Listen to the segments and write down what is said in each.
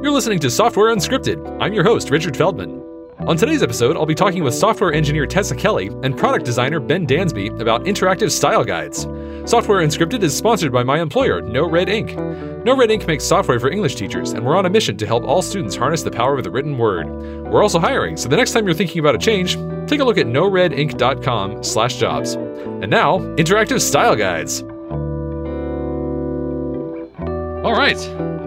You're listening to Software Unscripted. I'm your host, Richard Feldman. On today's episode, I'll be talking with software engineer Tessa Kelly and product designer Ben Dansby about interactive style guides. Software Unscripted is sponsored by my employer, No Red Ink. No Red Ink makes software for English teachers, and we're on a mission to help all students harness the power of the written word. We're also hiring, so the next time you're thinking about a change, take a look at noredink.com/jobs. And now, interactive style guides. All right,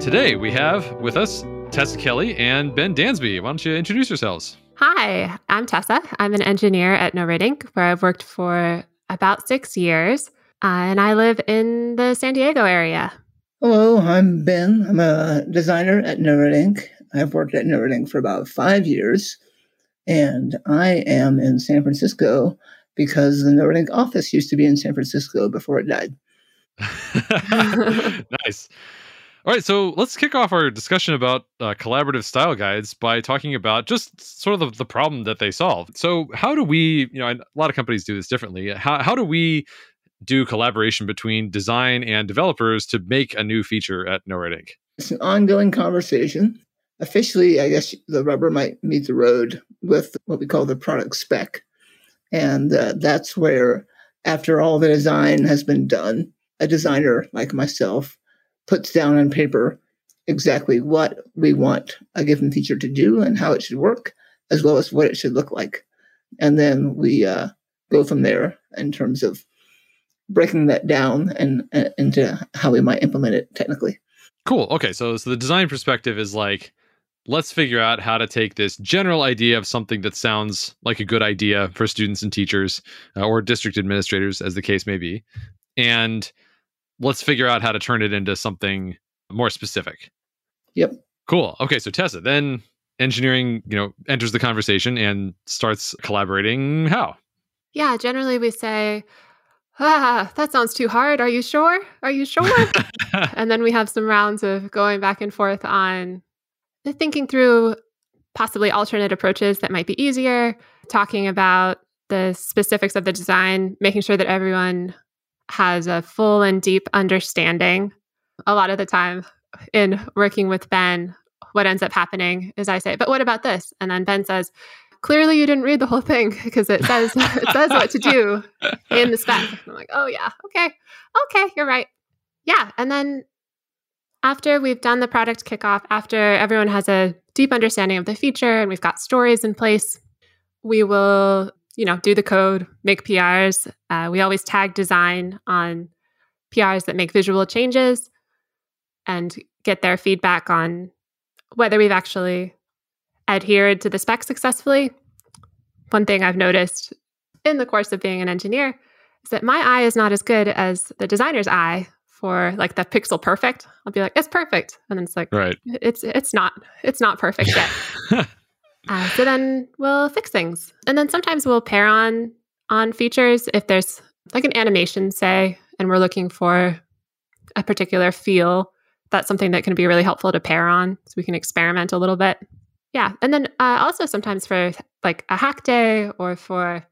today we have with us Tessa Kelly and Ben Dansby. Why don't you introduce yourselves? Hi, I'm Tessa. I'm an engineer at No Red Ink, where I've worked for about six years, uh, and I live in the San Diego area. Hello, I'm Ben. I'm a designer at No Red Ink. I've worked at No Red Ink for about five years, and I am in San Francisco because the No Red Ink office used to be in San Francisco before it died. nice. All right, so let's kick off our discussion about uh, collaborative style guides by talking about just sort of the, the, problem that they solve. So, how do we, you know, a lot of companies do this differently. How, how do we do collaboration between design and developers to make a new feature at No Red Ink? It's an ongoing conversation. Officially, I guess the rubber might meet the road with what we call the product spec. And uh, that's where, after all the design has been done, a designer like myself puts down on paper exactly what we want a given feature to do and how it should work, as well as what it should look like. And then we uh, go from there in terms of breaking that down and, and into how we might implement it technically. Cool. Okay, so so the design perspective is like let's figure out how to take this general idea of something that sounds like a good idea for students and teachers uh, or district administrators as the case may be and let's figure out how to turn it into something more specific. Yep. Cool. Okay, so Tessa, then engineering, you know, enters the conversation and starts collaborating how? Yeah, generally we say, ah, that sounds too hard. Are you sure? Are you sure? and then we have some rounds of going back and forth on thinking through possibly alternate approaches that might be easier, talking about the specifics of the design, making sure that everyone has a full and deep understanding. A lot of the time in working with Ben, what ends up happening is I say, "But what about this?" And then Ben says, "Clearly, you didn't read the whole thing because it says it says what to do in the spec." I'm like, "Oh yeah, okay, okay, you're right, yeah." And then after we've done the product kickoff, after everyone has a deep understanding of the feature and we've got stories in place, we will you know, do the code, make PRs. Uh, we always tag design on PRs that make visual changes and get their feedback on whether we've actually adhered to the spec successfully. One thing I've noticed in the course of being an engineer is that my eye is not as good as the designer's eye for like the pixel perfect. I'll be like, it's perfect. And then it's like, right. it's it's not it's not perfect yet. Uh, so then we'll fix things, and then sometimes we'll pair on on features if there's like an animation, say, and we're looking for a particular feel. That's something that can be really helpful to pair on, so we can experiment a little bit. Yeah, and then uh, also sometimes for like a hack day or for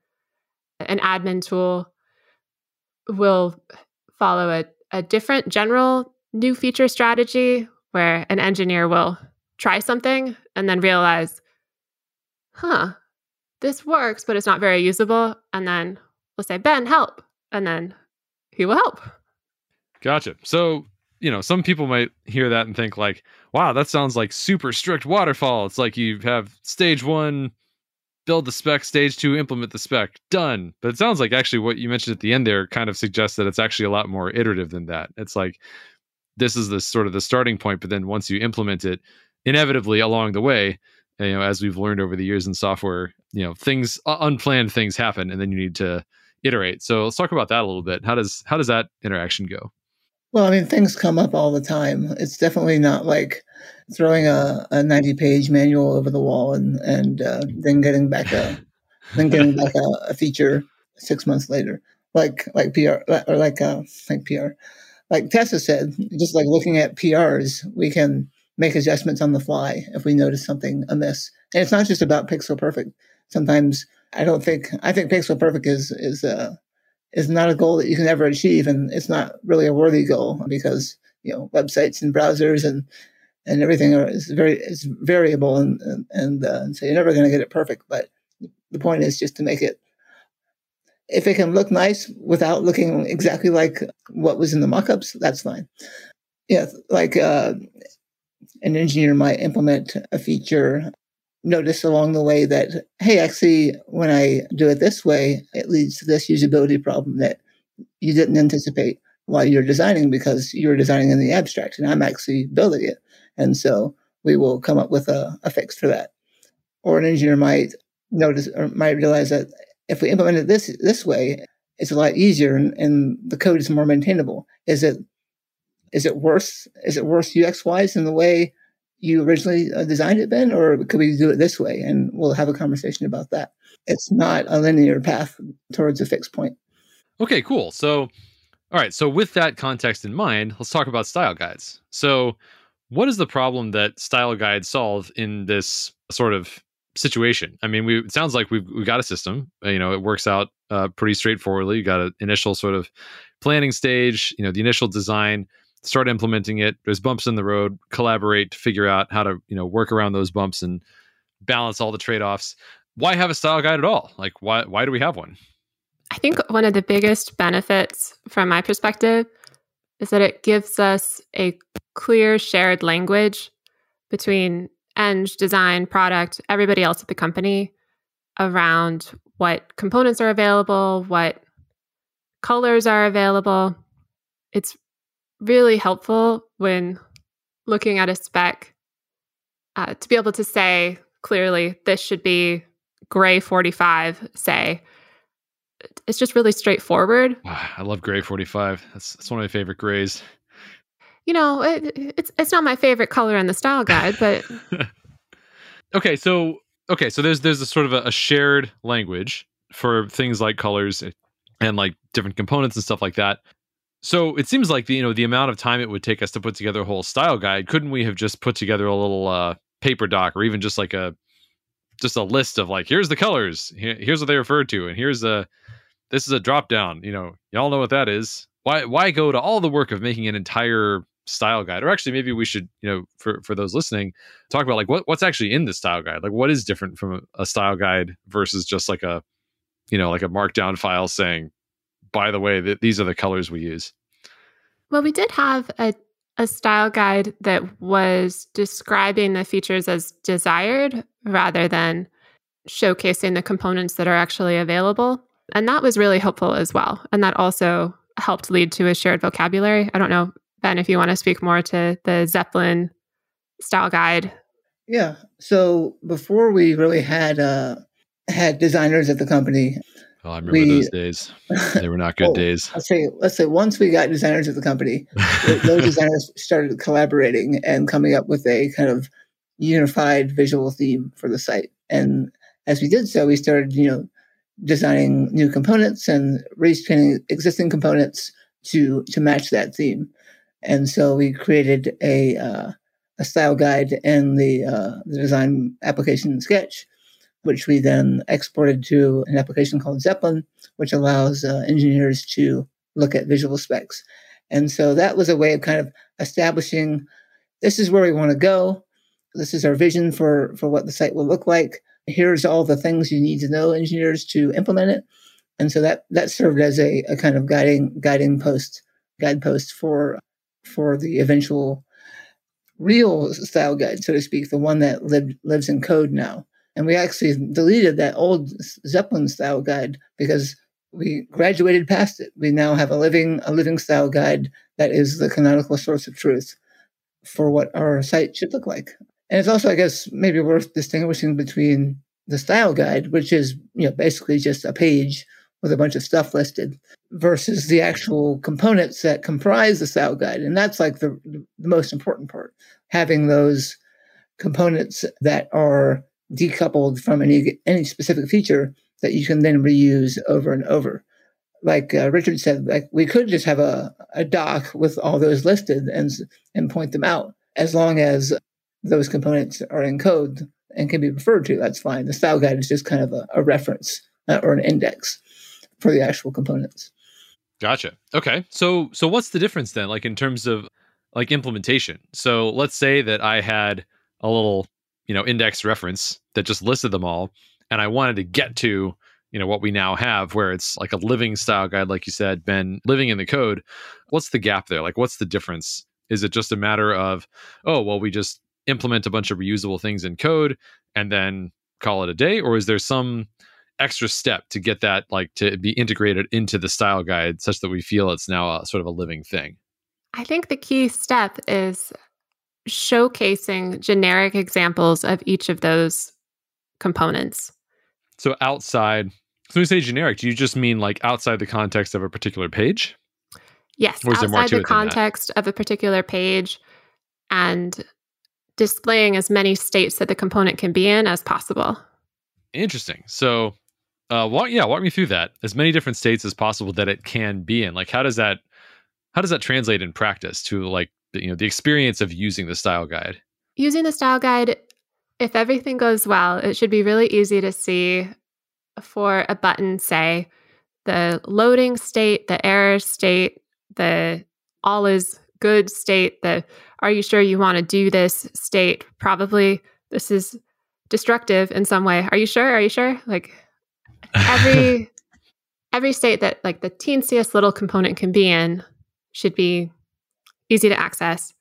an admin tool, we'll follow a, a different general new feature strategy where an engineer will try something and then realize huh, this works, but it's not very usable. And then we'll say, Ben, help. And then he will help. Gotcha. So, you know, some people might hear that and think, like, wow, that sounds like super strict waterfall. It's like you have stage one, build the spec, stage two, implement the spec, done. But it sounds like actually what you mentioned at the end there kind of suggests that it's actually a lot more iterative than that. It's like this is the sort of the starting point, but then once you implement it, inevitably along the way, you know as we've learned over the years in software you know things unplanned things happen and then you need to iterate. So let's talk about that a little bit. How does how does that interaction go? Well i mean things come up all the time. It's definitely not like throwing a, a 90 page manual over the wall and and uh, then getting back a then getting back a, a, feature six months later. Like like pr or like uh like pr like tessa said just like looking at prs we can make adjustments on the fly if we notice something amiss. And it's not just about pixel perfect. Sometimes I don't think I think pixel perfect is is uh, is not a goal that you can ever achieve, and it's not really a worthy goal because you know websites and browsers and and everything is very is variable, and and, and, uh, and so you're never going to get it perfect. But the point is just to make it. If it can look nice without looking exactly like what was in the mockups, that's fine. Yeah, like uh, an engineer might implement a feature notice along the way that, hey, actually, when I do it this way, it leads to this usability problem that you didn't anticipate while you're designing because you're designing in the abstract and I'm actually building it. And so we will come up with a, a fix for that. Or an engineer might notice or might realize that if we implement it this this way, it's a lot easier and, and the code is more maintainable. Is it is it worse? Is it worse UX wise in the way you originally uh, designed it, Ben, or could we do it this way? And we'll have a conversation about that. It's not a linear path towards a fixed point. Okay, cool. So, all right. So, with that context in mind, let's talk about style guides. So, what is the problem that style guides solve in this sort of situation? I mean, we it sounds like we've we got a system. You know, it works out uh, pretty straightforwardly. You got an initial sort of planning stage. You know, the initial design start implementing it. There's bumps in the road, collaborate to figure out how to, you know, work around those bumps and balance all the trade-offs. Why have a style guide at all? Like why why do we have one? I think one of the biggest benefits from my perspective is that it gives us a clear shared language between Eng, design, product, everybody else at the company around what components are available, what colors are available. It's really helpful when looking at a spec uh, to be able to say clearly this should be gray 45 say. It's just really straightforward. I love gray 45 that's, that's one of my favorite grays. You know it, it's it's not my favorite color in the style guide but okay so okay so there's there's a sort of a, a shared language for things like colors and like different components and stuff like that so it seems like the you know the amount of time it would take us to put together a whole style guide. Couldn't we have just put together a little uh, paper doc or even just like a just a list of like here's the colors, here's what they refer to, and here's a this is a drop down. You know, y'all know what that is. Why why go to all the work of making an entire style guide? Or actually, maybe we should you know for for those listening talk about like what what's actually in the style guide. Like what is different from a, a style guide versus just like a you know like a markdown file saying by the way, that these are the colors we use. Well, we did have a, a style guide that was describing the features as desired rather than showcasing the components that are actually available. And that was really helpful as well. And that also helped lead to a shared vocabulary. I don't know, Ben, if you want to speak more to the Zeppelin style guide. Yeah. So before we really had uh, had designers at the company, Oh, I remember we, those days. They were not good well, days. Let's say, let's say once we got designers at the company, those designers started collaborating and coming up with a kind of unified visual theme for the site. And as we did so, we started, you know, designing new components and retraining existing components to to match that theme. And so we created a uh, a style guide and the uh, the design application sketch which we then exported to an application called Zeppelin, which allows uh, engineers to look at visual specs. And so that was a way of kind of establishing this is where we want to go. This is our vision for, for what the site will look like. Here's all the things you need to know, engineers, to implement it. And so that that served as a, a kind of guiding guiding post, guidepost for for the eventual real style guide, so to speak, the one that lived, lives in code now. And we actually deleted that old Zeppelin style guide because we graduated past it. We now have a living a living style guide that is the canonical source of truth for what our site should look like. And it's also, I guess, maybe worth distinguishing between the style guide, which is you know basically just a page with a bunch of stuff listed, versus the actual components that comprise the style guide. And that's like the, the most important part, having those components that are decoupled from any any specific feature that you can then reuse over and over. Like uh, Richard said, like we could just have a, a doc with all those listed and and point them out as long as those components are in code and can be referred to. That's fine. The style guide is just kind of a, a reference uh, or an index for the actual components. Gotcha. Okay. So so what's the difference then? Like in terms of like implementation. So let's say that I had a little, you know, index reference that just listed them all and I wanted to get to, you know, what we now have where it's like a living style guide like you said, Ben living in the code. What's the gap there? Like what's the difference? Is it just a matter of, oh, well we just implement a bunch of reusable things in code and then call it a day or is there some extra step to get that like to be integrated into the style guide such that we feel it's now a sort of a living thing I think the key step is showcasing generic examples of each of those components. So outside, so when you say generic, do you just mean like outside the context of a particular page? Yes, or outside the context of a particular page and displaying as many states that the component can be in as possible. Interesting. So, uh, walk yeah, walk me through that. As many different states as possible that it can be in. Like, how does that how does that translate in practice to like you know the experience of using the style guide. Using the style guide if everything goes well it should be really easy to see for a button say the loading state the error state the all is good state the are you sure you want to do this state? Probably this is destructive in some way. Are you sure? Are you sure? Like every every state that like the teensiest little component can be in should be easy to access.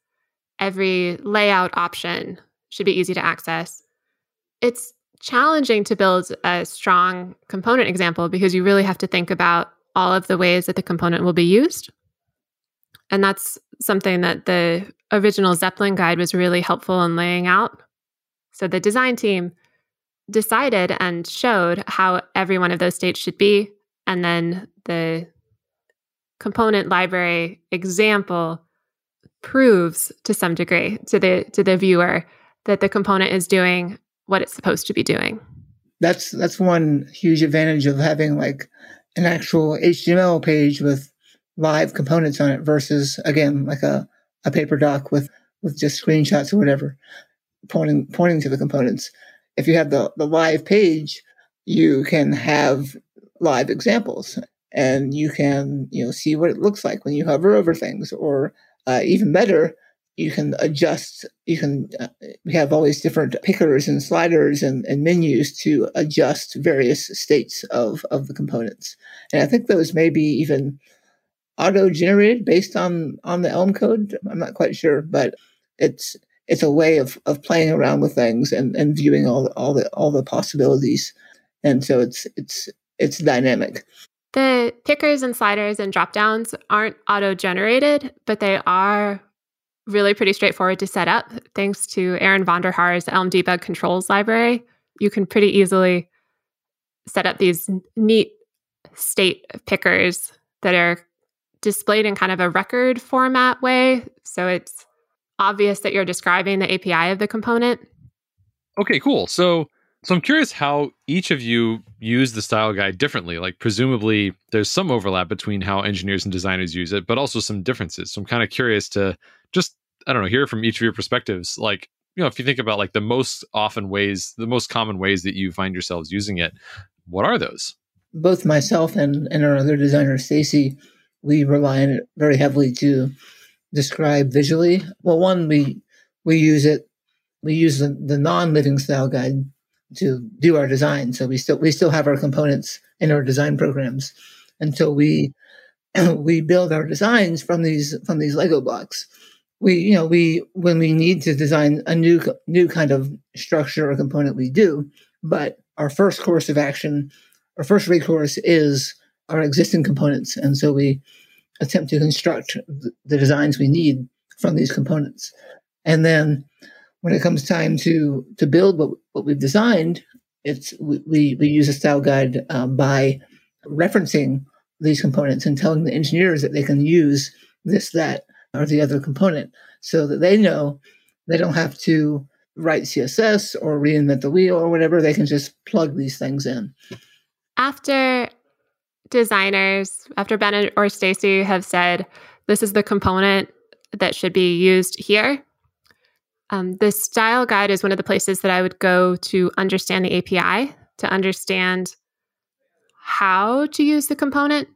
Every layout option should be easy to access. It's challenging to build a strong component example because you really have to think about all of the ways that the component will be used. And that's something that the original Zeppelin guide was really helpful in laying out. So the design team decided and showed how every one of those states should be. And then the component library example proves to some degree to the to the viewer that the component is doing what it's supposed to be doing. That's that's one huge advantage of having like an actual HTML page with live components on it versus again like a, a paper doc with with just screenshots or whatever pointing pointing to the components. If you have the, the live page, you can have live examples and you can you know see what it looks like when you hover over things or uh, even better you can adjust you can uh, we have all these different pickers and sliders and, and menus to adjust various states of of the components. And i think those may be even auto generated based on on the elm code. I'm not quite sure but it's it's a way of of playing around with things and and viewing all all the all the possibilities. And so it's it's it's dynamic the pickers and sliders and drop downs aren't auto generated, but they are really pretty straightforward to set up. Thanks to Aaron Vonderhaar's Elm Debug Controls library, you can pretty easily set up these neat state pickers that are displayed in kind of a record format way. So it's obvious that you're describing the API of the component. Okay, cool. So so I'm curious how each of you use the style guide differently. Like presumably there's some overlap between how engineers and designers use it, but also some differences. So I'm kind of curious to just I don't know, hear from each of your perspectives. Like, you know, if you think about like the most often ways, the most common ways that you find yourselves using it, what are those? Both myself and, and our other designer, Stacy, we rely on it very heavily to describe visually. Well, one, we we use it, we use the, the non-living style guide to do our design. So we still we still have our components in our design programs until we we build our designs from these from these Lego blocks. We you know we when we need to design a new new kind of structure or component we do, but our first course of action, our first recourse is our existing components, and so we attempt to construct the designs we need from these components, and then when it comes time to to build what, what we've designed, it's we we use a style guide um, by referencing these components and telling the engineers that they can use this, that, or the other component, so that they know they don't have to write CSS or reinvent the wheel or whatever. They can just plug these things in. After designers, after Bennett or Stacy have said this is the component that should be used here, um, the style guide is one of the places that I would go to understand the API, to understand how to use the component.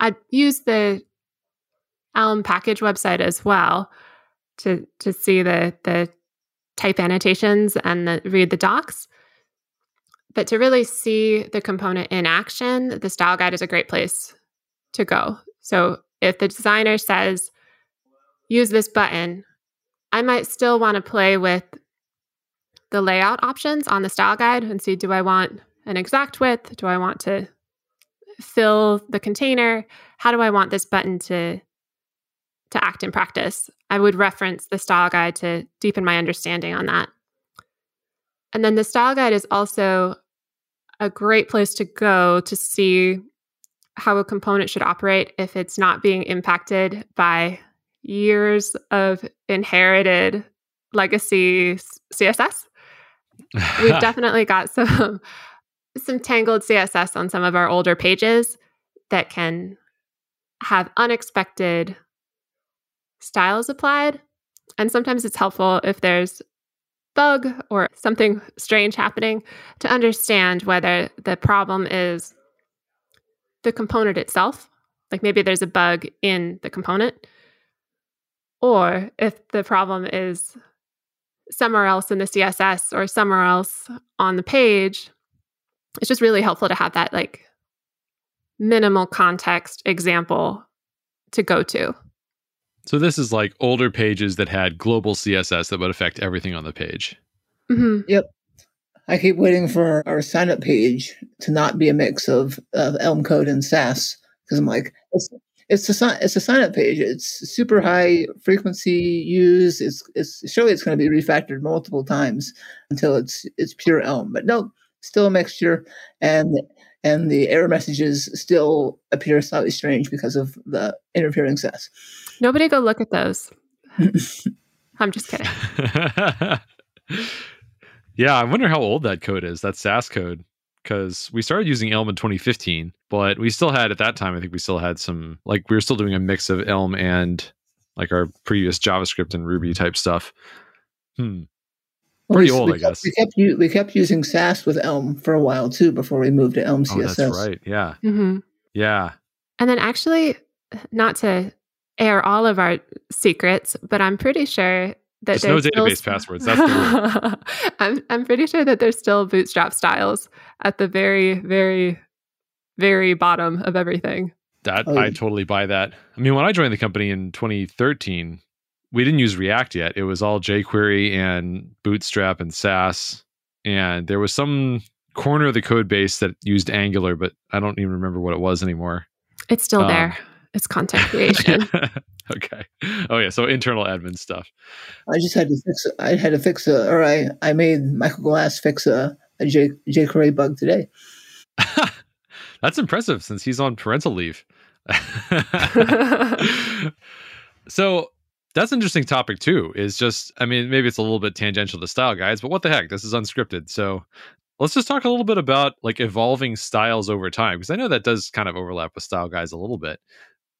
I'd use the Elm package website as well. to to see the the type annotations and the, read the docs. But to really see the component in action, the style guide is a great place to go. So if the designer says, use this button, I might still want to play with the layout options on the style guide and see do I want an exact width? Do I want to fill the container? How do I want this button to to act in practice? I would reference the style guide to deepen my understanding on that. And then the style guide is also a great place to go to see how a component should operate if it's not being impacted by years of inherited legacy CSS. We've definitely got some some tangled CSS on some of our older pages that can have unexpected styles applied. And sometimes it's helpful if there's bug or something strange happening to understand whether the problem is the component itself, like maybe there's a bug in the component, or if the problem is somewhere else in the CSS or somewhere else on the page. It's just really helpful to have that like minimal context example to go to. So this is like older pages that had global CSS that would affect everything on the page. Mm-hmm. Yep. I keep waiting for our sign up page to not be a mix of, of Elm code and Sass because I'm like, it's, it's a sign it's a sign up page. It's super high frequency use. It's it's surely it's going to be refactored multiple times until it's it's pure Elm. But no, still a mixture, and and the error messages still appear slightly strange because of the interfering Sass. Nobody go look at those. I'm just kidding. yeah, I wonder how old that code is. That Sass code because we started using Elm in 2015, but we still had at that time, I think we still had some like we were still doing a mix of Elm and like our previous JavaScript and Ruby type stuff. Hmm. Pretty well, old, I guess. We kept we kept using Sass with Elm for a while too before we moved to Elm CSS. Oh, that's right. Yeah. Mm-hmm. Yeah. And then actually, not to air all of our secrets, but I'm pretty sure that there's no database still, passwords. That's the I'm I'm pretty sure that there's still bootstrap styles at the very very very bottom of everything. That oh. I totally buy that. I mean, when I joined the company in 2013, we didn't use React yet. It was all jQuery and Bootstrap and Sass, and there was some corner of the code base that used Angular, but I don't even remember what it was anymore. It's still um, there. It's content creation. okay. Oh yeah. So internal admin stuff. I just had to fix. I had to fix a, or I I made Michael Glass fix a a J, jQuery bug today. That's impressive since he's on parental leave. so that's an interesting topic too. Is just I mean maybe it's a little bit tangential to style guides, but what the heck? This is unscripted. So let's just talk a little bit about like evolving styles over time because I know that does kind of overlap with style guides a little bit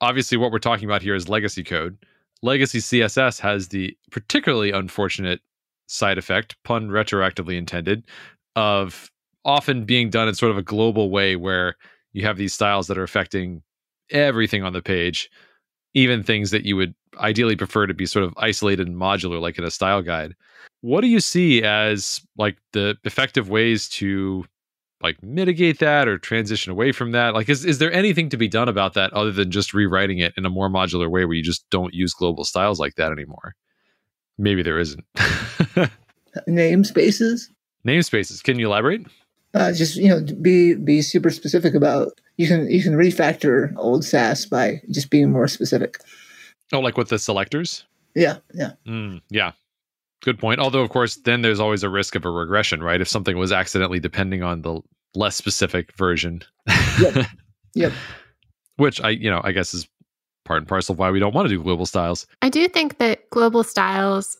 obviously what we're talking about here is legacy code. Legacy CSS has the particularly unfortunate side effect, pun retroactively intended, of often being done in sort of a global way where you have these styles that are affecting everything on the page, even things that you would ideally prefer to be sort of isolated and modular, like in a style guide. What do you see as like the effective ways to like mitigate that or transition away from that? Like, is, is there anything to be done about that other than just rewriting it in a more modular way where you just don't use global styles like that anymore? Maybe there isn't. Namespaces? Namespaces. Can you elaborate? Uh, just you know, be be super specific about. You can you can refactor old Sass by just being more specific. Oh, like with the selectors? Yeah, yeah, mm, yeah. Good point. Although, of course, then there's always a risk of a regression, right? If something was accidentally depending on the less specific version. Yep. yep. Which I, you know, I guess is part and parcel of why we don't want to do global styles. I do think that global styles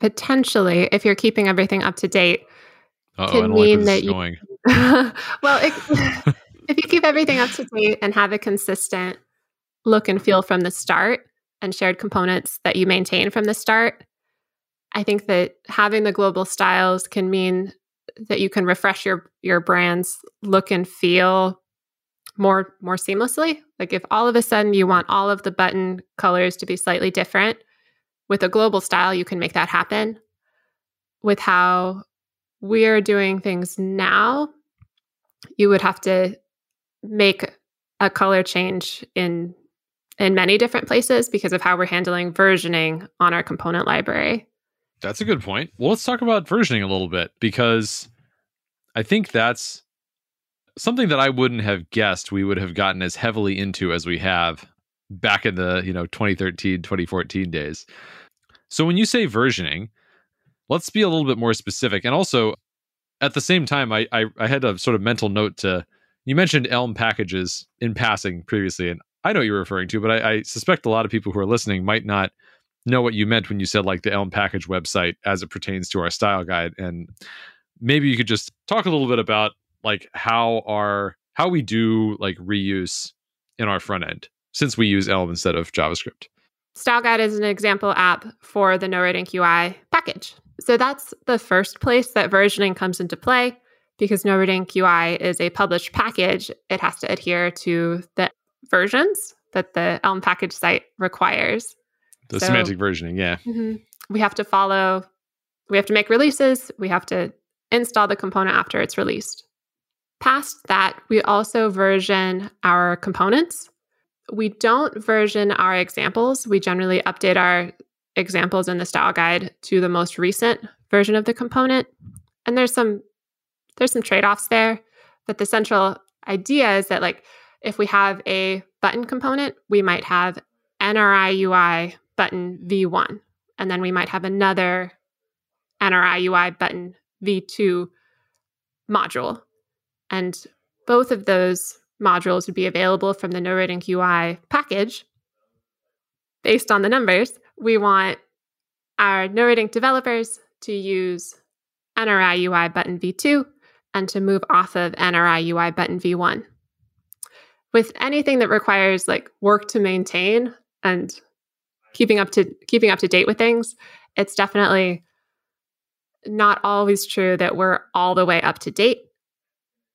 potentially, if you're keeping everything up to date, Uh-oh, can mean that you. well, it, if you keep everything up to date and have a consistent look and feel from the start and shared components that you maintain from the start, I think that having the global styles can mean that you can refresh your your brand's look and feel more more seamlessly. Like if all of a sudden you want all of the button colors to be slightly different, with a global style, you can make that happen. With how we're doing things now, you would have to make a color change in in many different places because of how we're handling versioning on our component library. That's a good point. Well, let's talk about versioning a little bit because I think that's something that I wouldn't have guessed we would have gotten as heavily into as we have back in the, you know, 2013, 2014 days. So when you say versioning, let's be a little bit more specific. And also at the same time, I, I, I had a sort of mental note to you mentioned Elm packages in passing previously, and I know you're referring to, but I, I, suspect a lot of people who are listening might not know what you meant when you said like the Elm package website as it pertains to our style guide. And maybe you could just talk a little bit about like how our how we do like reuse in our front end since we use Elm instead of JavaScript. Style Guide is an example app for the No Red Ink UI package. So that's the first place that versioning comes into play because No Red Ink UI is a published package. It has to adhere to the versions that the Elm package site requires. The so, semantic versioning, yeah. Mm-hmm. We have to follow, we have to make releases, we have to install the component after it's released. Past that, we also version our components. We don't version our examples. We generally update our examples in the style guide to the most recent version of the component. And there's some there's some trade-offs there, but the central idea is that like if we have a button component, we might have NRI UI button V1, and then we might have another NRI UI button V2 module. And both of those modules would be available from the No Red Ink UI package. Based on the numbers, we want our No developers to use NRI UI button V2 and to move off of NRI UI button V1. With anything that requires like work to maintain and keeping up to keeping up to date with things, it's definitely not always true that we're all the way up to date,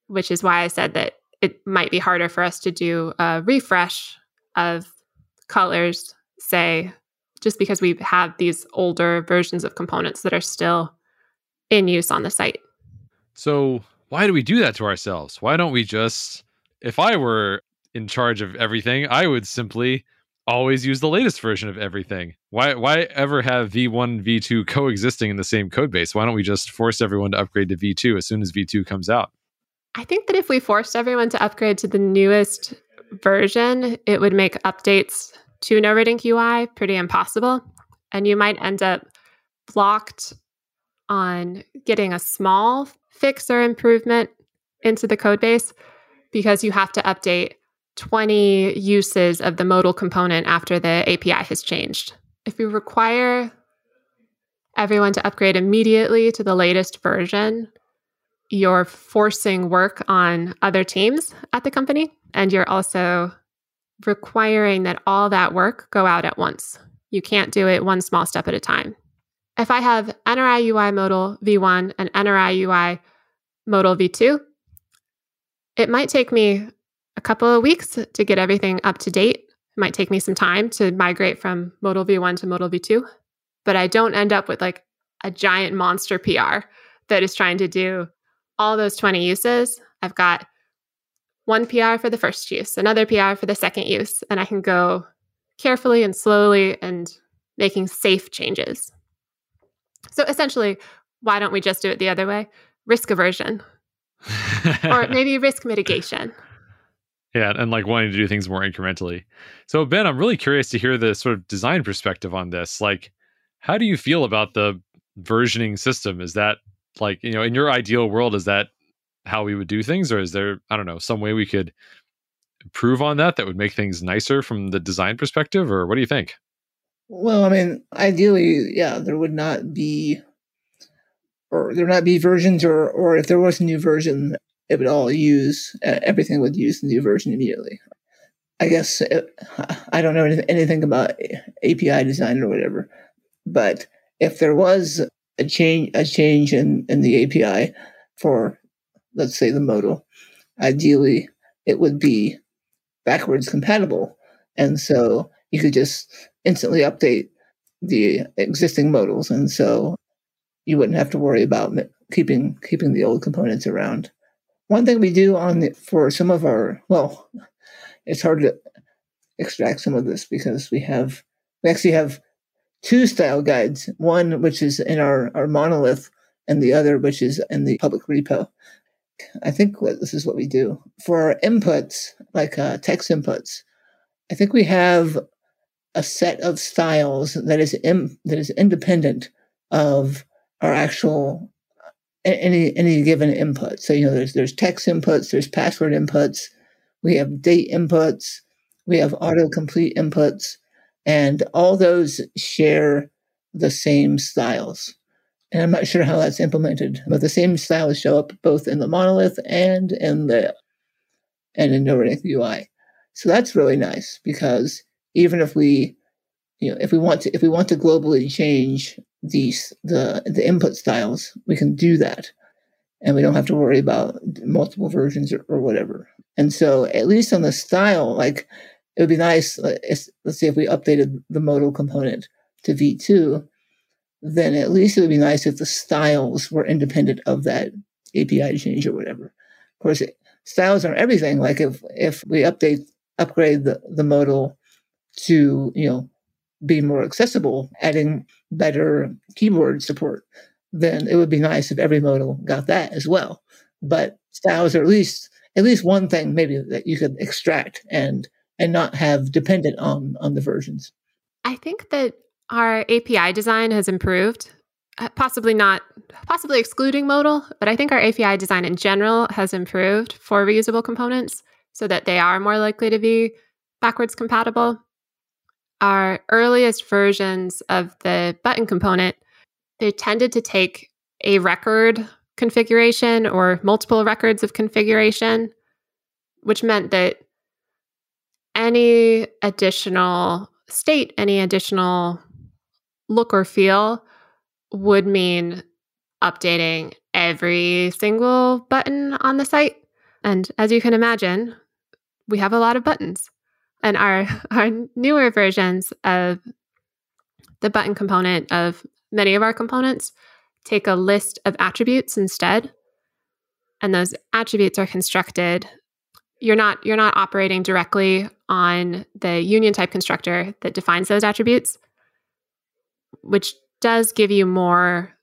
which is why I said that it might be harder for us to do a refresh of colors, say, just because we have these older versions of components that are still in use on the site. So, why do we do that to ourselves? Why don't we just, if I were in charge of everything, I would simply always use the latest version of everything. Why why ever have V1 V2 coexisting in the same code base? Why don't we just force everyone to upgrade to V2 as soon as V2 comes out? I think that if we forced everyone to upgrade to the newest version, it would make updates to No Red Ink UI pretty impossible. And you might end up blocked on getting a small fix or improvement into the code base because you have to update 20 uses of the modal component after the API has changed. If you require everyone to upgrade immediately to the latest version, you're forcing work on other teams at the company, and you're also requiring that all that work go out at once. You can't do it one small step at a time. If I have NRI UI modal v1 and NRI UI modal v2, it might take me a couple of weeks to get everything up to date. It might take me some time to migrate from modal v1 to modal v2, but I don't end up with like a giant monster PR that is trying to do all those 20 uses. I've got one PR for the first use, another PR for the second use, and I can go carefully and slowly and making safe changes. So essentially, why don't we just do it the other way? Risk aversion. or maybe risk mitigation. Yeah, and like wanting to do things more incrementally. So Ben, I'm really curious to hear the sort of design perspective on this. Like, how do you feel about the versioning system? Is that like, you know, in your ideal world, is that how we would do things? Or is there, I don't know, some way we could improve on that that would make things nicer from the design perspective? Or what do you think? Well, I mean, ideally, yeah, there would not be, or there would not be versions, or or if there was a new version, it would all use uh, everything would use the new version immediately. I guess it, I don't know anything about API design or whatever, but if there was a change a change in, in the API for let's say the modal, ideally it would be backwards compatible, and so you could just instantly update the existing modals, and so you wouldn't have to worry about keeping keeping the old components around. One thing we do on the, for some of our well, it's hard to extract some of this because we have we actually have two style guides, one which is in our, our monolith and the other which is in the public repo. I think what, this is what we do. For our inputs, like uh, text inputs, I think we have a set of styles that is Im- that is independent of our actual any any given input. So you know, there's there's text inputs, there's password inputs, we have date inputs, we have autocomplete inputs, and all those share the same styles. And I'm not sure how that's implemented, but the same styles show up both in the monolith and in the and in NoRedInk UI. So that's really nice because even if we you know if we want to if we want to globally change these the the input styles, we can do that. And we don't have to worry about multiple versions or, or whatever. And so at least on the style, like it would be nice. Let's say if we updated the modal component to V2, then at least it would be nice if the styles were independent of that API change or whatever. Of course, styles are everything. Like if if we update upgrade the, the modal to you know be more accessible, adding better keyboard support, then it would be nice if every modal got that as well. But styles are at least at least one thing maybe that you could extract and and not have dependent on on the versions. I think that our API design has improved. Uh, possibly not, possibly excluding modal, but I think our API design in general has improved for reusable components so that they are more likely to be backwards compatible. Our earliest versions of the button component, they tended to take a record configuration or multiple records of configuration, which meant that any additional state, any additional look or feel would mean updating every single button on the site. And as you can imagine, we have a lot of buttons. And our, our newer versions of the button component of many of our components take a list of attributes instead. And those attributes are constructed you're not you're not operating directly on the union type constructor that defines those attributes which does give you more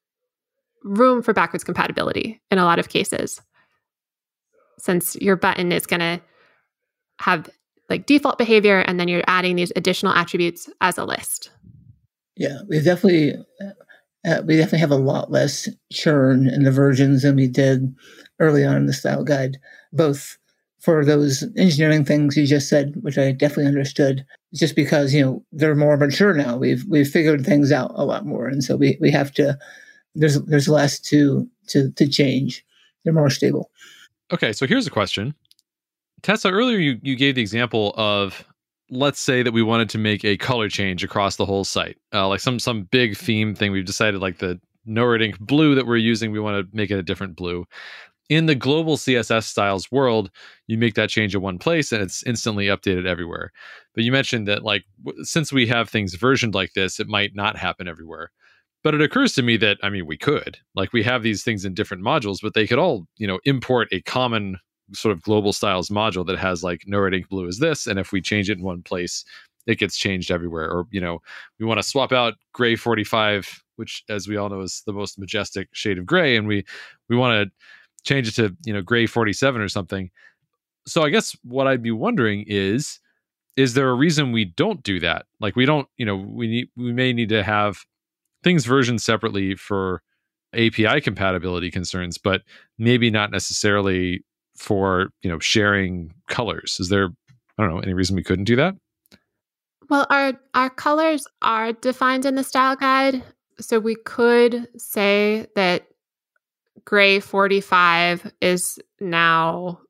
room for backwards compatibility in a lot of cases since your button is going to have like default behavior and then you're adding these additional attributes as a list yeah we definitely uh, we definitely have a lot less churn in the versions than we did early on in the style guide both for those engineering things you just said, which I definitely understood. Just because you know they're more mature now, we've we've figured things out a lot more, and so we we have to. There's there's less to to to change. They're more stable. Okay, so here's a question, Tessa. Earlier, you you gave the example of let's say that we wanted to make a color change across the whole site, uh, like some some big theme thing. We've decided like the NoRedInk blue that we're using, we want to make it a different blue in the global css styles world you make that change in one place and it's instantly updated everywhere but you mentioned that like w- since we have things versioned like this it might not happen everywhere but it occurs to me that i mean we could like we have these things in different modules but they could all you know import a common sort of global styles module that has like no red ink blue is this and if we change it in one place it gets changed everywhere. Or you know we want to swap out gray 45 which as we all know is the most majestic shade of gray and we we want to change it to you know gray 47 or something. So i guess what i'd be wondering is is there a reason we don't do that? Like we don't you know we need we may need to have things versioned separately for api compatibility concerns but maybe not necessarily for you know sharing colors is there i don't know any reason we couldn't do that well our our colors are defined in the style guide so we could say that gray 45 is now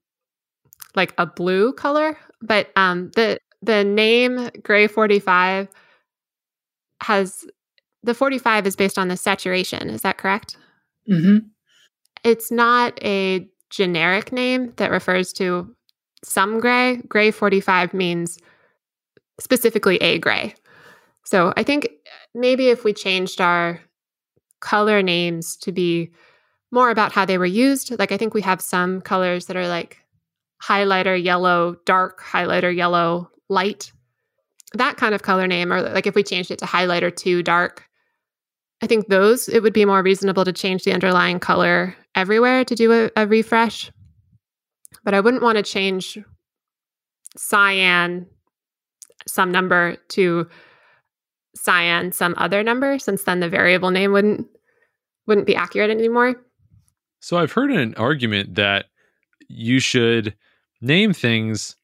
like a blue color, but um the the name gray 45 has the 45 is based on the saturation, is that correct? mm-hmm. It's not a generic name that refers to some gray. Gray 45 means specifically a gray. So I think uh, maybe if we changed our color names to be more about how they were used, like I think we have some colors that are like highlighter yellow, dark, highlighter yellow, light. That kind of color name, or like if we changed it to highlighter two, dark, I think those, it would be more reasonable to change the underlying color everywhere to do a, a refresh. But I wouldn't want to change cyan some number to cyan some other number since then the variable name wouldn't wouldn't be accurate anymore. So I've heard an argument that you should name things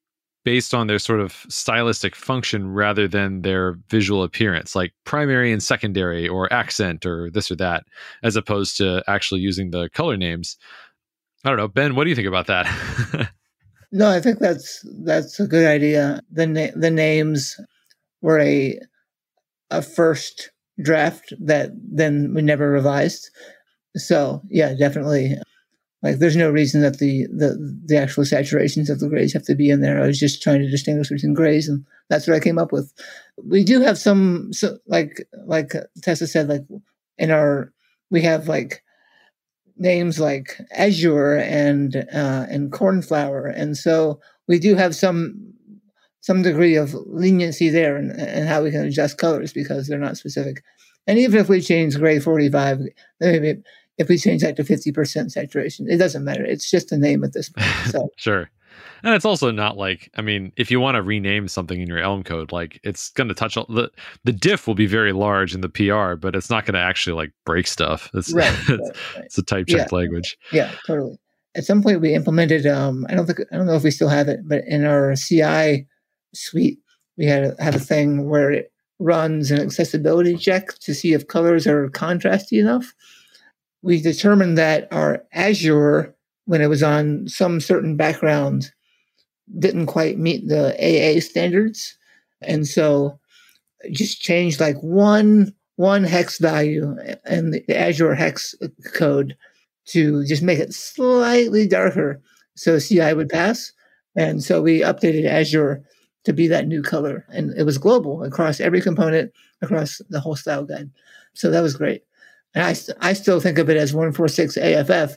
based on their sort of stylistic function rather than their visual appearance, like primary and secondary, or accent, or this or that, as opposed to actually using the color names. I don't know, Ben. What do you think about that? no, I think that's that's a good idea. the na- The names were a a first draft that then we never revised. So yeah, definitely like, there's no reason that the, the the actual saturations of the grays have to be in there. I was just trying to distinguish between grays, and that's what I came up with. We do have some, so like like Tessa said, like in our we have like names like azure and uh, and cornflower, and so we do have some some degree of leniency there and and how we can adjust colors because they're not specific. And even if we change gray 45, maybe if we change that to 50% saturation, it doesn't matter. It's just a name at this point. So. sure. And it's also not like, I mean, if you want to rename something in your Elm code, like it's going to touch all, the the diff will be very large in the PR, but it's not going to actually like break stuff. It's right, it's, right, right. it's, a type check yeah. language. Yeah, totally. At some point, we implemented. Um, I don't think I don't know if we still have it, but in our CI suite, we had have a thing where it runs an accessibility check to see if colors are contrasty enough we determined that our Azure, when it was on some certain background, didn't quite meet the AA standards. And so just changed like one one hex value in the Azure hex code to just make it slightly darker so CI would pass. And so we updated Azure to be that new color. And it was global across every component, across the whole style guide. So that was great. And I, I still think of it as 146 AFF,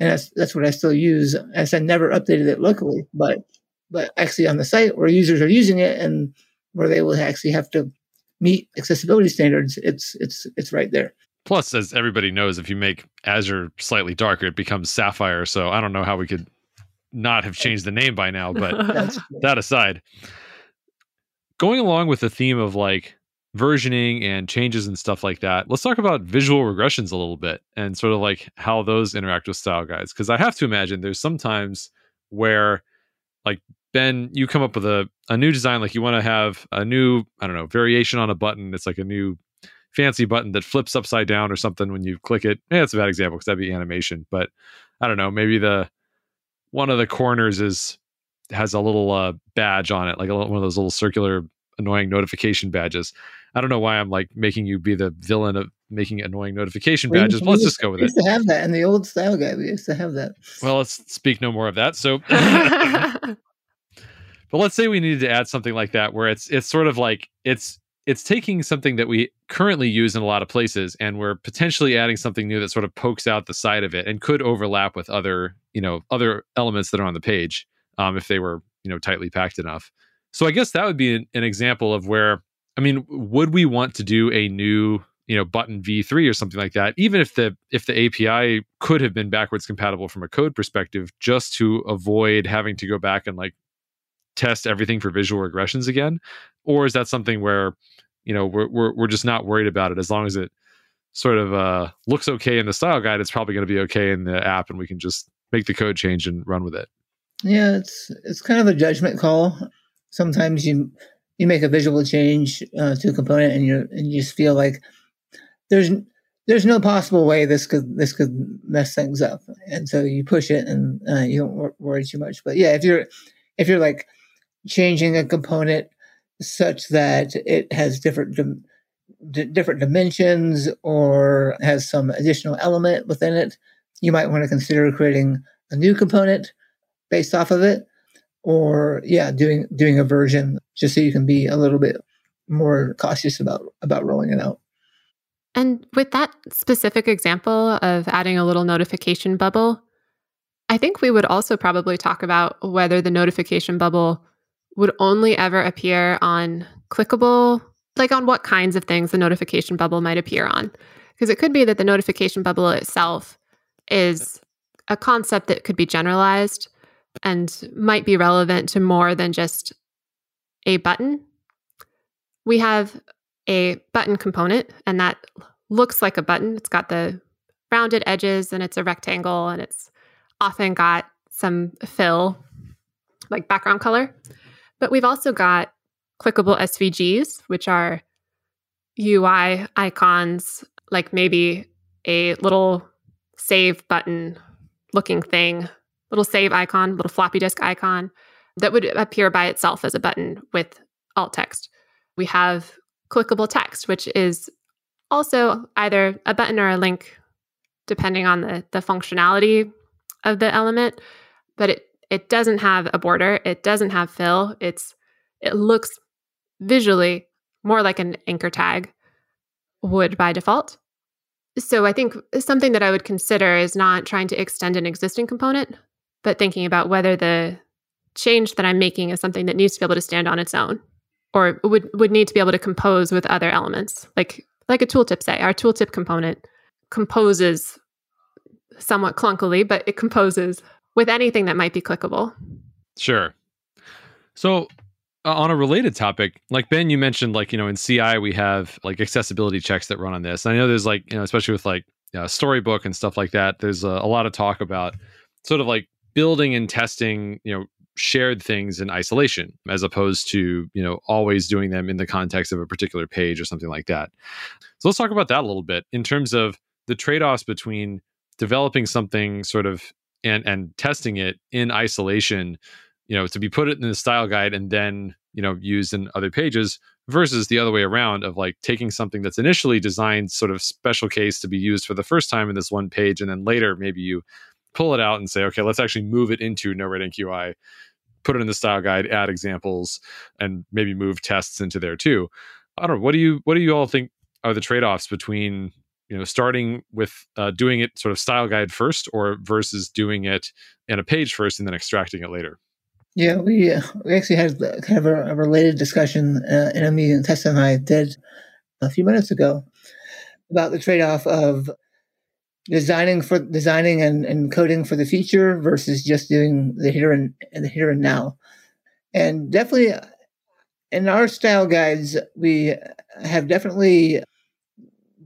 and that's that's what I still use. As I never updated it locally, but but actually on the site where users are using it and where they will actually have to meet accessibility standards, it's it's it's right there. Plus, as everybody knows, if you make Azure slightly darker, it becomes Sapphire. So I don't know how we could not have changed the name by now. But that aside, going along with the theme of like versioning and changes and stuff like that, let's talk about visual regressions a little bit and sort of like how those interact with style guides. Because I have to imagine there's sometimes where, like, Ben, you come up with a, a new design, like you want to have a new, I don't know, variation on a button. It's like a new fancy button that flips upside down or something when you click it. Yeah, it's a bad example because that'd be animation. But I don't know, maybe the one of the corners is has a little uh, badge on it, like a, one of those little circular annoying notification badges. I don't know why I'm like making you be the villain of making annoying notification badges. But let's just go with it. Used to have that in the old style guide. We used to have that. Well, let's speak no more of that. So, but let's say we needed to add something like that, where it's it's sort of like it's it's taking something that we currently use in a lot of places, and we're potentially adding something new that sort of pokes out the side of it and could overlap with other you know other elements that are on the page um, if they were you know tightly packed enough. So I guess that would be an, an example of where I mean, would we want to do a new, you know, button v3 or something like that, even if the if the API could have been backwards compatible from a code perspective, just to avoid having to go back and like test everything for visual regressions again? Or is that something where, you know, we're we're, we're just not worried about it as long as it sort of uh, looks okay in the style guide, it's probably going to be okay in the app, and we can just make the code change and run with it. Yeah, it's it's kind of a judgment call. Sometimes you you make a visual change uh, to a component and you and you just feel like there's there's no possible way this could this could mess things up. And so you push it and uh, you don't worry too much. But yeah if you're if you're like changing a component such that it has different dim- d- different dimensions or has some additional element within it you might want to consider creating a new component based off of it or yeah, doing doing a version just so you can be a little bit more cautious about about rolling it out. And with that specific example of adding a little notification bubble, I think we would also probably talk about whether the notification bubble would only ever appear on clickable, like on what kinds of things the notification bubble might appear on. Because it could be that the notification bubble itself is a concept that could be generalized and might be relevant to more than just a button. We have a button component, and that looks like a button. It's got the rounded edges and it's a rectangle and it's often got some fill, like background color. But we've also got clickable SVGs, which are UI icons, like maybe a little save button looking thing, little save icon, little floppy disk icon that would appear by itself as a button with alt text. We have clickable text, which is also either a button or a link, depending on the, the functionality of the element, but it, it doesn't have a border. It doesn't have fill. It's it looks visually more like an anchor tag would by default. So I think something that I would consider is not trying to extend an existing component, but thinking about whether the change that I'm making is something that needs to be able to stand on its own or would would need to be able to compose with other elements. Like like a tooltip say, our tooltip component composes somewhat clunkily, but it composes with anything that might be clickable. Sure. So uh, on a related topic, like Ben, you mentioned, like you know, in CI we have like accessibility checks that run on this. And I know there's like you know, especially with like uh, Storybook and stuff like that. There's a, a lot of talk about sort of like building and testing, you know, shared things in isolation as opposed to you know always doing them in the context of a particular page or something like that. So let's talk about that a little bit in terms of the trade-offs between developing something sort of and and testing it in isolation you know to be put it in the style guide and then you know used in other pages versus the other way around of like taking something that's initially designed sort of special case to be used for the first time in this one page and then later maybe you pull it out and say, okay, let's actually move it into No Red Ink UI, put it in the style guide, add examples, and maybe move tests into there too. I don't know. What do you what do you all think are the trade offs between you know starting with uh, doing it sort of style guide first, or versus doing it in a page first and then extracting it later? Yeah, we uh, we actually had kind of a, a related discussion uh, in a meeting Tessa and I did a few minutes ago about the trade off of designing for designing and, and coding for the future versus just doing the here and the here and now. And definitely in our style guides, we have definitely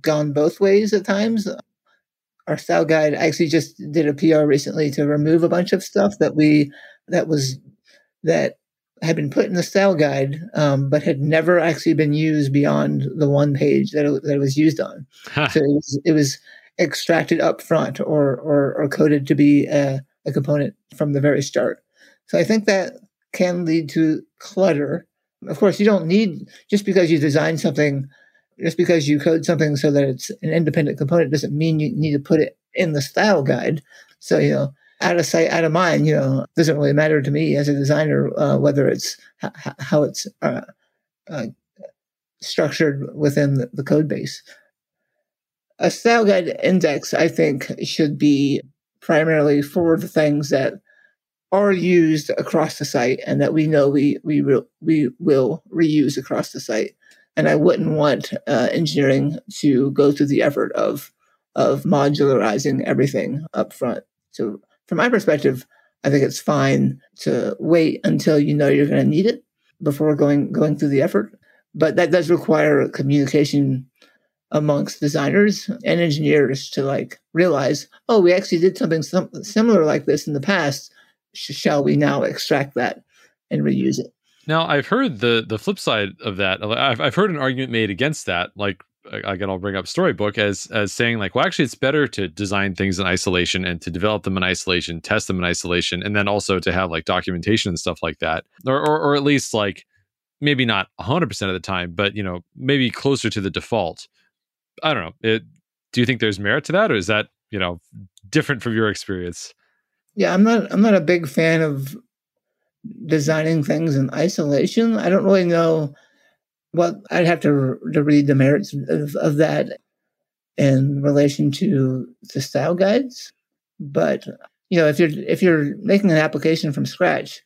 gone both ways at times. Our style guide actually just did a PR recently to remove a bunch of stuff that we that was that had been put in the style guide, um, but had never actually been used beyond the one page that it, that it was used on. so it was, it was extracted up front or, or, or coded to be a, a component from the very start. So I think that can lead to clutter. Of course, you don't need, just because you design something, just because you code something so that it's an independent component doesn't mean you need to put it in the style guide. So, you know, out of sight, out of mind, you know, doesn't really matter to me as a designer uh, whether it's h- how it's uh, uh, structured within the, the code base a style guide index, I think, should be primarily for the things that are used across the site and that we know we we re- we will reuse across the site. And I wouldn't want uh, engineering to go through the effort of of modularizing everything up front. So, from my perspective, I think it's fine to wait until you know you're going to need it before going going through the effort. But that does require communication amongst designers and engineers to like realize, oh, we actually did something similar like this in the past. Sh- shall we now extract that and reuse it? Now, I've heard the the flip side of that. I've I've heard an argument made against that. Like again, I'll bring up Storybook as as saying like, well, actually, it's better to design things in isolation and to develop them in isolation, test them in isolation, and then also to have like documentation and stuff like that, or or, or at least like maybe not 100% of the time, but you know, maybe closer to the default I don't know. It, do you think there's merit to that, or is that you know different from your experience? Yeah, I'm not. I'm not a big fan of designing things in isolation. I don't really know Well, I'd have to, to read the merits of, of that in relation to the style guides. But you know, if you're if you're making an application from scratch,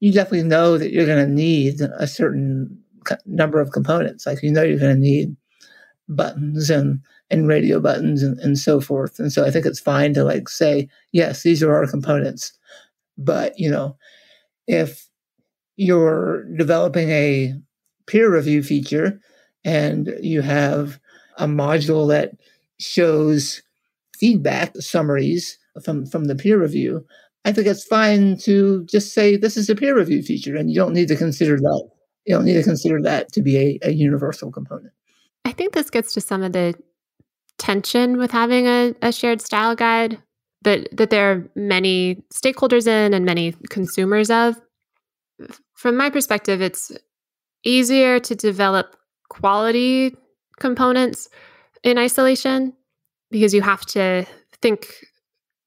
you definitely know that you're going to need a certain number of components. Like you know, you're going to need buttons and and radio buttons and, and so forth. And so I think it's fine to like say, yes, these are our components. But you know, if you're developing a peer review feature and you have a module that shows feedback summaries from, from the peer review, I think it's fine to just say this is a peer review feature and you don't need to consider that. You don't need to consider that to be a, a universal component. I think this gets to some of the tension with having a, a shared style guide that that there are many stakeholders in and many consumers of. From my perspective, it's easier to develop quality components in isolation because you have to think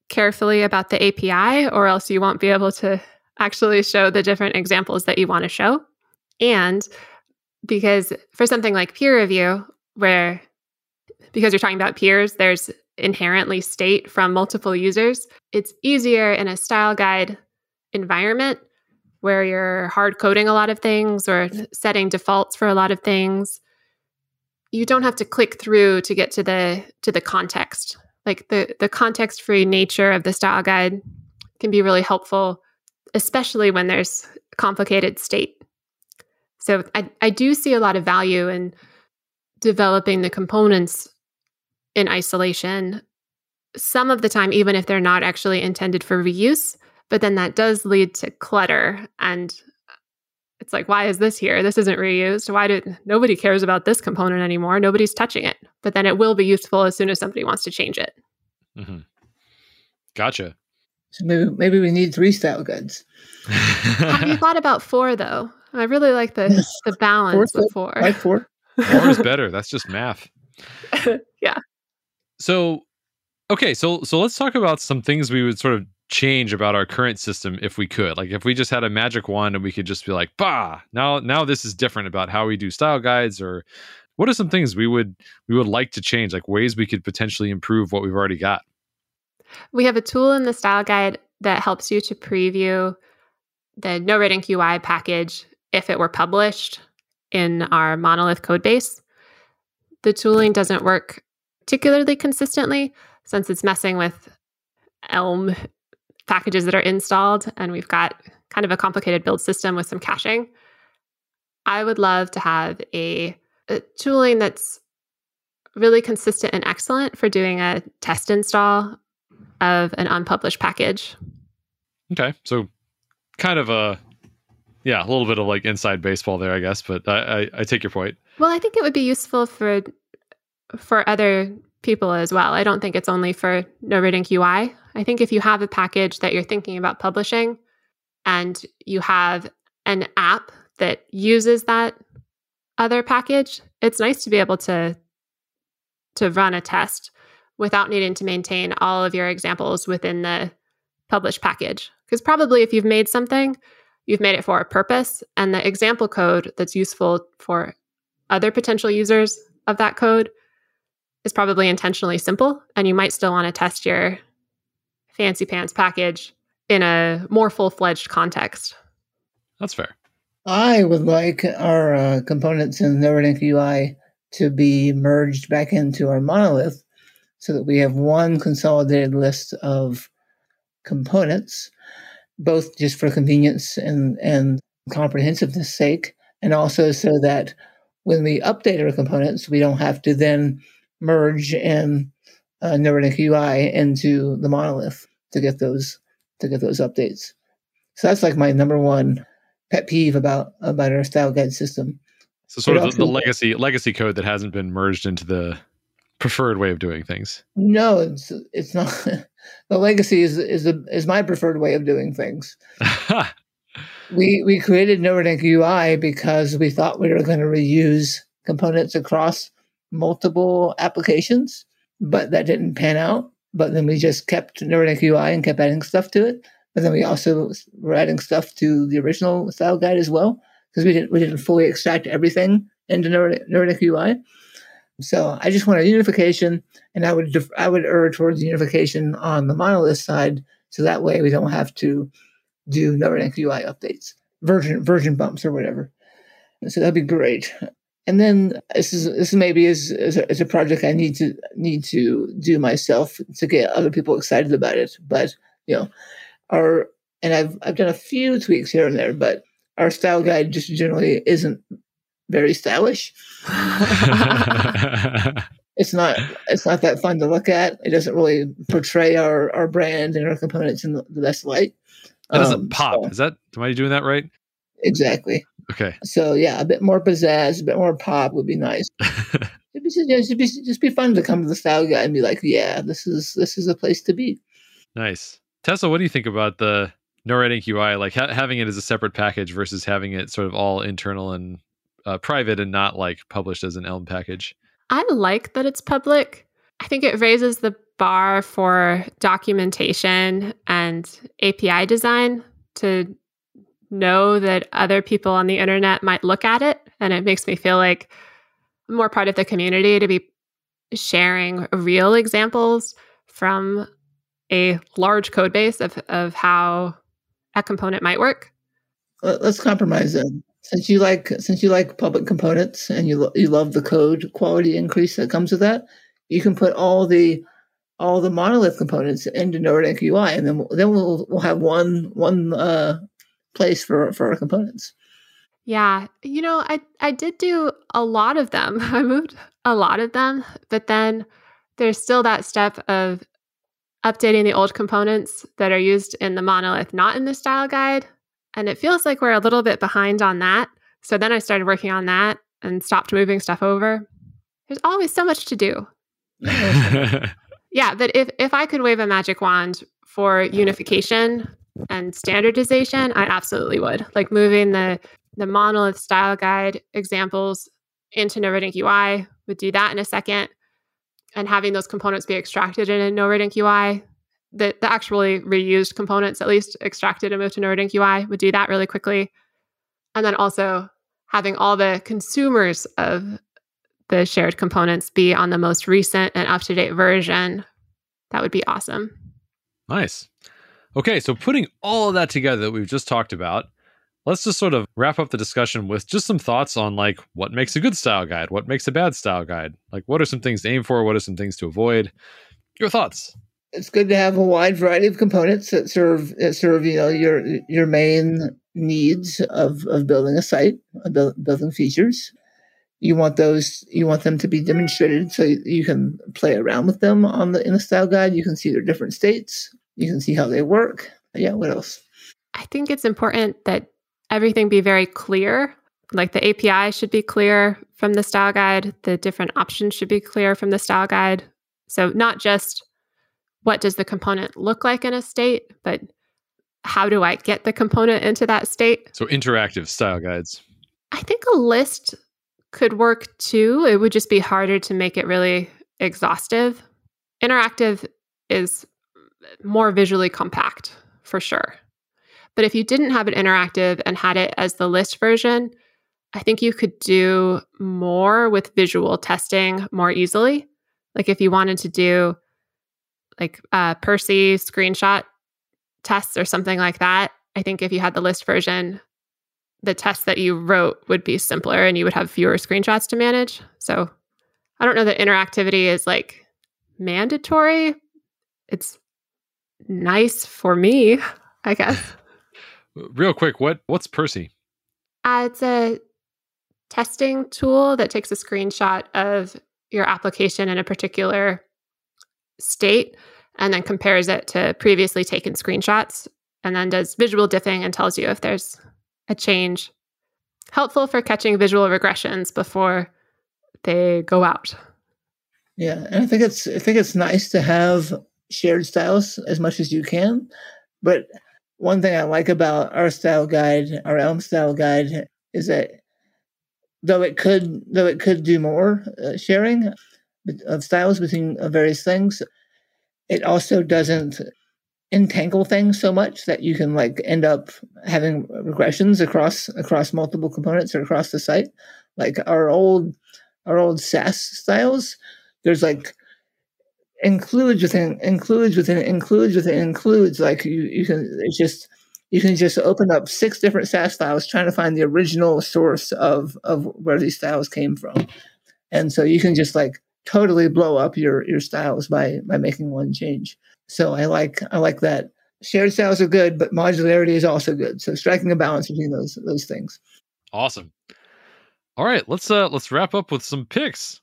carefully about the API, or else you won't be able to actually show the different examples that you want to show. And because for something like peer review, where because you're talking about peers, there's inherently state from multiple users, it's easier in a style guide environment where you're hard coding a lot of things or setting defaults for a lot of things. You don't have to click through to get to the to the context. Like the the context free nature of the style guide can be really helpful especially when there's complicated state so I, I do see a lot of value in developing the components in isolation some of the time even if they're not actually intended for reuse but then that does lead to clutter and it's like why is this here? This isn't reused. Why did nobody cares about this component anymore. Nobody's touching it. But then it will be useful as soon as somebody wants to change it. Mm-hmm. gotcha. So maybe maybe we need three style guides have you thought about four though i really like the the balance four, of four like four? Four is better. That's just math. Yeah. So okay so so let's talk about some things we would sort of change about our current system if we could. Like if we just had a magic wand and we could just be like bah! Now now this is different about how we do style guides or what are some things we would we would like to change like ways we could potentially improve what we've already got? We have a tool in the style guide that helps you to preview the no red ink ui package if it were published in our monolith code base the tooling doesn't work particularly consistently since it's messing with elm packages that are installed and we've got kind of a complicated build system with some caching. I would love to have a, a tooling that's really consistent and excellent for doing a test install of an unpublished package. Okay. So kind of a yeah, a little bit of like inside baseball there, I guess, but I, I, I take your point. Well, I think it would be useful for for other people as well. I don't think it's only for No Red Ink UI. I think if you have a package that you're thinking about publishing and you have an app that uses that other package, it's nice to be able to to run a test without needing to maintain all of your examples within the published package. Because probably if you've made something, you've made it for a purpose and the example code that's useful for other potential users of that code is probably intentionally simple and you might still want to test your fancy pants package in a more full-fledged context. That's fair. I would like our uh, components in NoRedInk UI to be merged back into our monolith so that we have one consolidated list of components, both just for convenience and, and comprehensiveness sake, and also so that when we update our components, we don't have to then merge in uh, NoRedInk UI into the monolith to get those to get those updates. So that's like my number one pet peeve about about our style guide system. So sort of the, the legacy legacy code that hasn't been merged into the preferred way of doing things. No, it's it's not. the legacy is is a, is my preferred way of doing things. we we created NoRedInk UI because we thought we were going to reuse components across multiple applications, but that didn't pan out. But then we just kept NoRedInk UI and kept adding stuff to it. But then we also were adding stuff to the original style guide as well. because we didn't we didn't fully extract everything into Neural UI. So I just want a unification, and I would def- I would err towards unification on the monolith side, so that way we don't have to do Neural UI updates, version version bumps or whatever. So that'd be great. And then this is this maybe is is a, is a project I need to need to do myself to get other people excited about it. But you know, our and I've I've done a few tweaks here and there, but our style guide just generally isn't very stylish. it's not it's not that fun to look at. It doesn't really portray our our brand and our components in the, best light. That doesn't um, pop. So, Is that am I doing that right? Exactly. Okay. So yeah, a bit more pizzazz, a bit more pop would be nice. it'd, be, it'd be just be fun to come to the style guide and be like, yeah, this is this is a place to be. Nice. Tessa, what do you think about the NoRed UI, like ha- having it as a separate package versus having it sort of all internal and uh, private and not like published as an Elm package? I like that it's public. I think it raises the bar for documentation and API design to know that other people on the internet might look at it. And it makes me feel like I'm more part of the community to be sharing real examples from a large code base of, of how a component might work. Let's compromise then. Since you like since you like public components and you lo- you love the code quality increase that comes with that, you can put all the all the monolith components into Node UI, and then then we'll we'll have one one uh, place for for our components. Yeah, you know, I I did do a lot of them. I moved a lot of them, but then there's still that step of updating the old components that are used in the monolith, not in the style guide. And it feels like we're a little bit behind on that. So then I started working on that and stopped moving stuff over. There's always so much to do. yeah, but if, if I could wave a magic wand for unification and standardization, I absolutely would. Like moving the the monolith style guide examples into no NoRedink UI would do that in a second and having those components be extracted in a NoRedink UI, the, the actually reused components at least extracted and moved to NoRedink UI would do that really quickly. And then also having all the consumers of the shared components be on the most recent and up to date version, that would be awesome. Nice. Okay, so putting all of that together that we've just talked about, let's just sort of wrap up the discussion with just some thoughts on like what makes a good style guide, what makes a bad style guide. Like what are some things to aim for, what are some things to avoid? Your thoughts. It's good to have a wide variety of components that serve that serve you know your your main needs of, of building a site, uh, building features. You want those you want them to be demonstrated so you can play around with them on the in the style guide. You can see their different states. You can see how they work. Yeah, what else? I think it's important that everything be very clear. Like the API should be clear from the style guide, the different options should be clear from the style guide. So, not just what does the component look like in a state, but how do I get the component into that state? So, interactive style guides. I think a list could work too. It would just be harder to make it really exhaustive. Interactive is more visually compact for sure. But if you didn't have it interactive and had it as the list version, I think you could do more with visual testing more easily. Like if you wanted to do like uh, Percy screenshot tests or something like that, I think if you had the list version, the tests that you wrote would be simpler and you would have fewer screenshots to manage. So I don't know that interactivity is like mandatory. It's nice for me, I guess. Real quick, what what's Percy? Uh, it's a testing tool that takes a screenshot of your application in a particular state and then compares it to previously taken screenshots and then does visual diffing and tells you if there's a change. Helpful for catching visual regressions before they go out. Yeah, and I think it's I think it's nice to have shared styles as much as you can, but one thing I like about our style guide, our Elm style guide, is that though it could though it could do more uh, sharing of styles between various things, it also doesn't entangle things so much that you can like end up having regressions across across multiple components or across the site. Like our old our old Sass styles, there's like includes within includes within includes within includes. Like you you can it's just you can just open up six different Sass styles trying to find the original source of of where these styles came from. And so you can just like totally blow up your your styles by by making one change. So I like I like that shared styles are good, but modularity is also good. So striking a balance between those those things. Awesome. All right, let's uh let's wrap up with some picks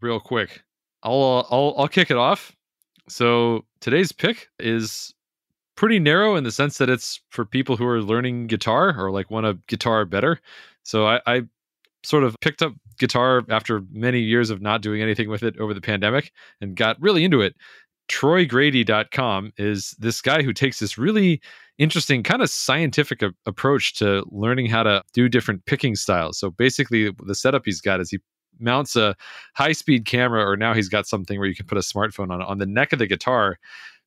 real quick. I'll uh, I'll I'll kick it off. So today's pick is pretty narrow in the sense that it's for people who are learning guitar or like want to guitar better. So I, I sort of picked up guitar after many years of not doing anything with it over the pandemic and got really into it. TroyGrady.com is this guy who takes this really interesting, kind of scientific a- approach to learning how to do different picking styles. So basically, the setup he's got is he mounts a high speed camera, or now he's got something where you can put a smartphone on on the neck of the guitar,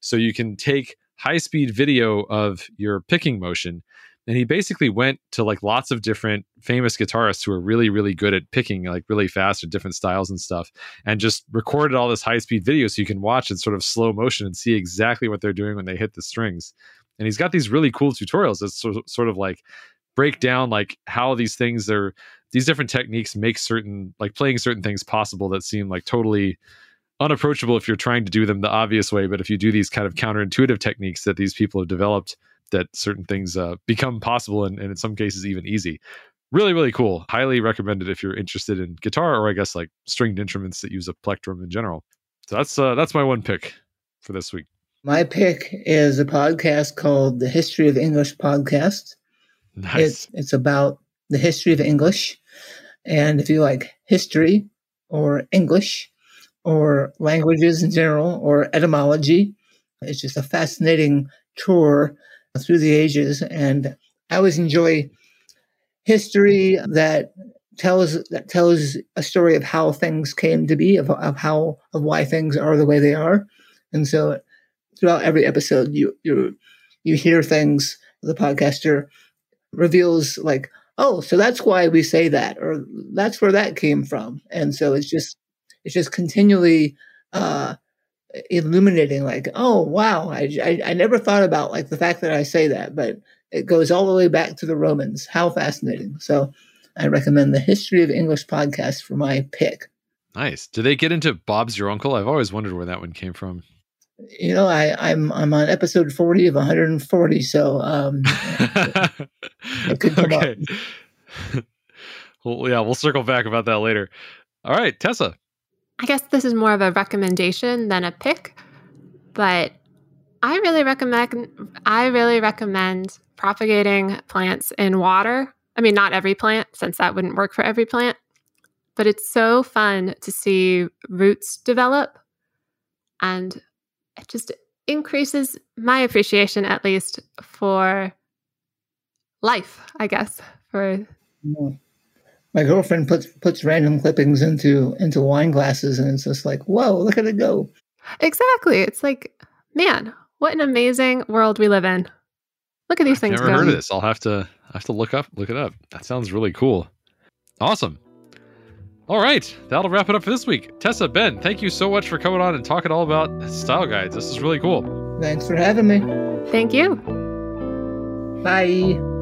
so you can take high speed video of your picking motion and he basically went to like lots of different famous guitarists who are really really good at picking like really fast or different styles and stuff and just recorded all this high speed video so you can watch in sort of slow motion and see exactly what they're doing when they hit the strings. And he's got these really cool tutorials that sort of, sort of like break down like how these things are these different techniques make certain like playing certain things possible that seem like totally unapproachable if you're trying to do them the obvious way but if you do these kind of counterintuitive techniques that these people have developed that certain things uh, become possible and, and in some cases even easy. Really, really cool. Highly recommended if you're interested in guitar or I guess like stringed instruments that use a plectrum in general. So that's uh, that's my one pick for this week. My pick is a podcast called the History of English Podcast. Nice. It's it's about the history of English, and if you like history or English or languages in general or etymology, it's just a fascinating tour through the ages. And I always enjoy history that tells that tells a story of how things came to be, of, of how of why things are the way they are. And so throughout every episode you you you hear things the podcaster reveals like, oh, so that's why we say that, or that's where that came from. And so it's just it's just continually uh illuminating like oh wow I, I, I never thought about like the fact that i say that but it goes all the way back to the romans. How fascinating. So i recommend the history of english podcast for my pick. Nice. Do they get into bob's your uncle? I've always wondered where that one came from. You know i i'm i'm on episode 40 of 140 so um it could come okay. up. well yeah we'll circle back about that later. All right tessa I guess this is more of a recommendation than a pick, but I really recommend I really recommend propagating plants in water. I mean, not every plant, since that wouldn't work for every plant, but it's so fun to see roots develop, and it just increases my appreciation, at least for life. I guess for my girlfriend puts puts random clippings into into wine glasses and it's just like whoa look at it go. Exactly. It's like man what an amazing world we live in. Look at these I've things never go. heard of this. I'll have to I have to look up look it up. That sounds really cool. Awesome. All right. That'll wrap it up for this week. Tessa ben thank you so much for coming on and talking all about style guides. This is really cool. Thanks for having me. Thank you. Bye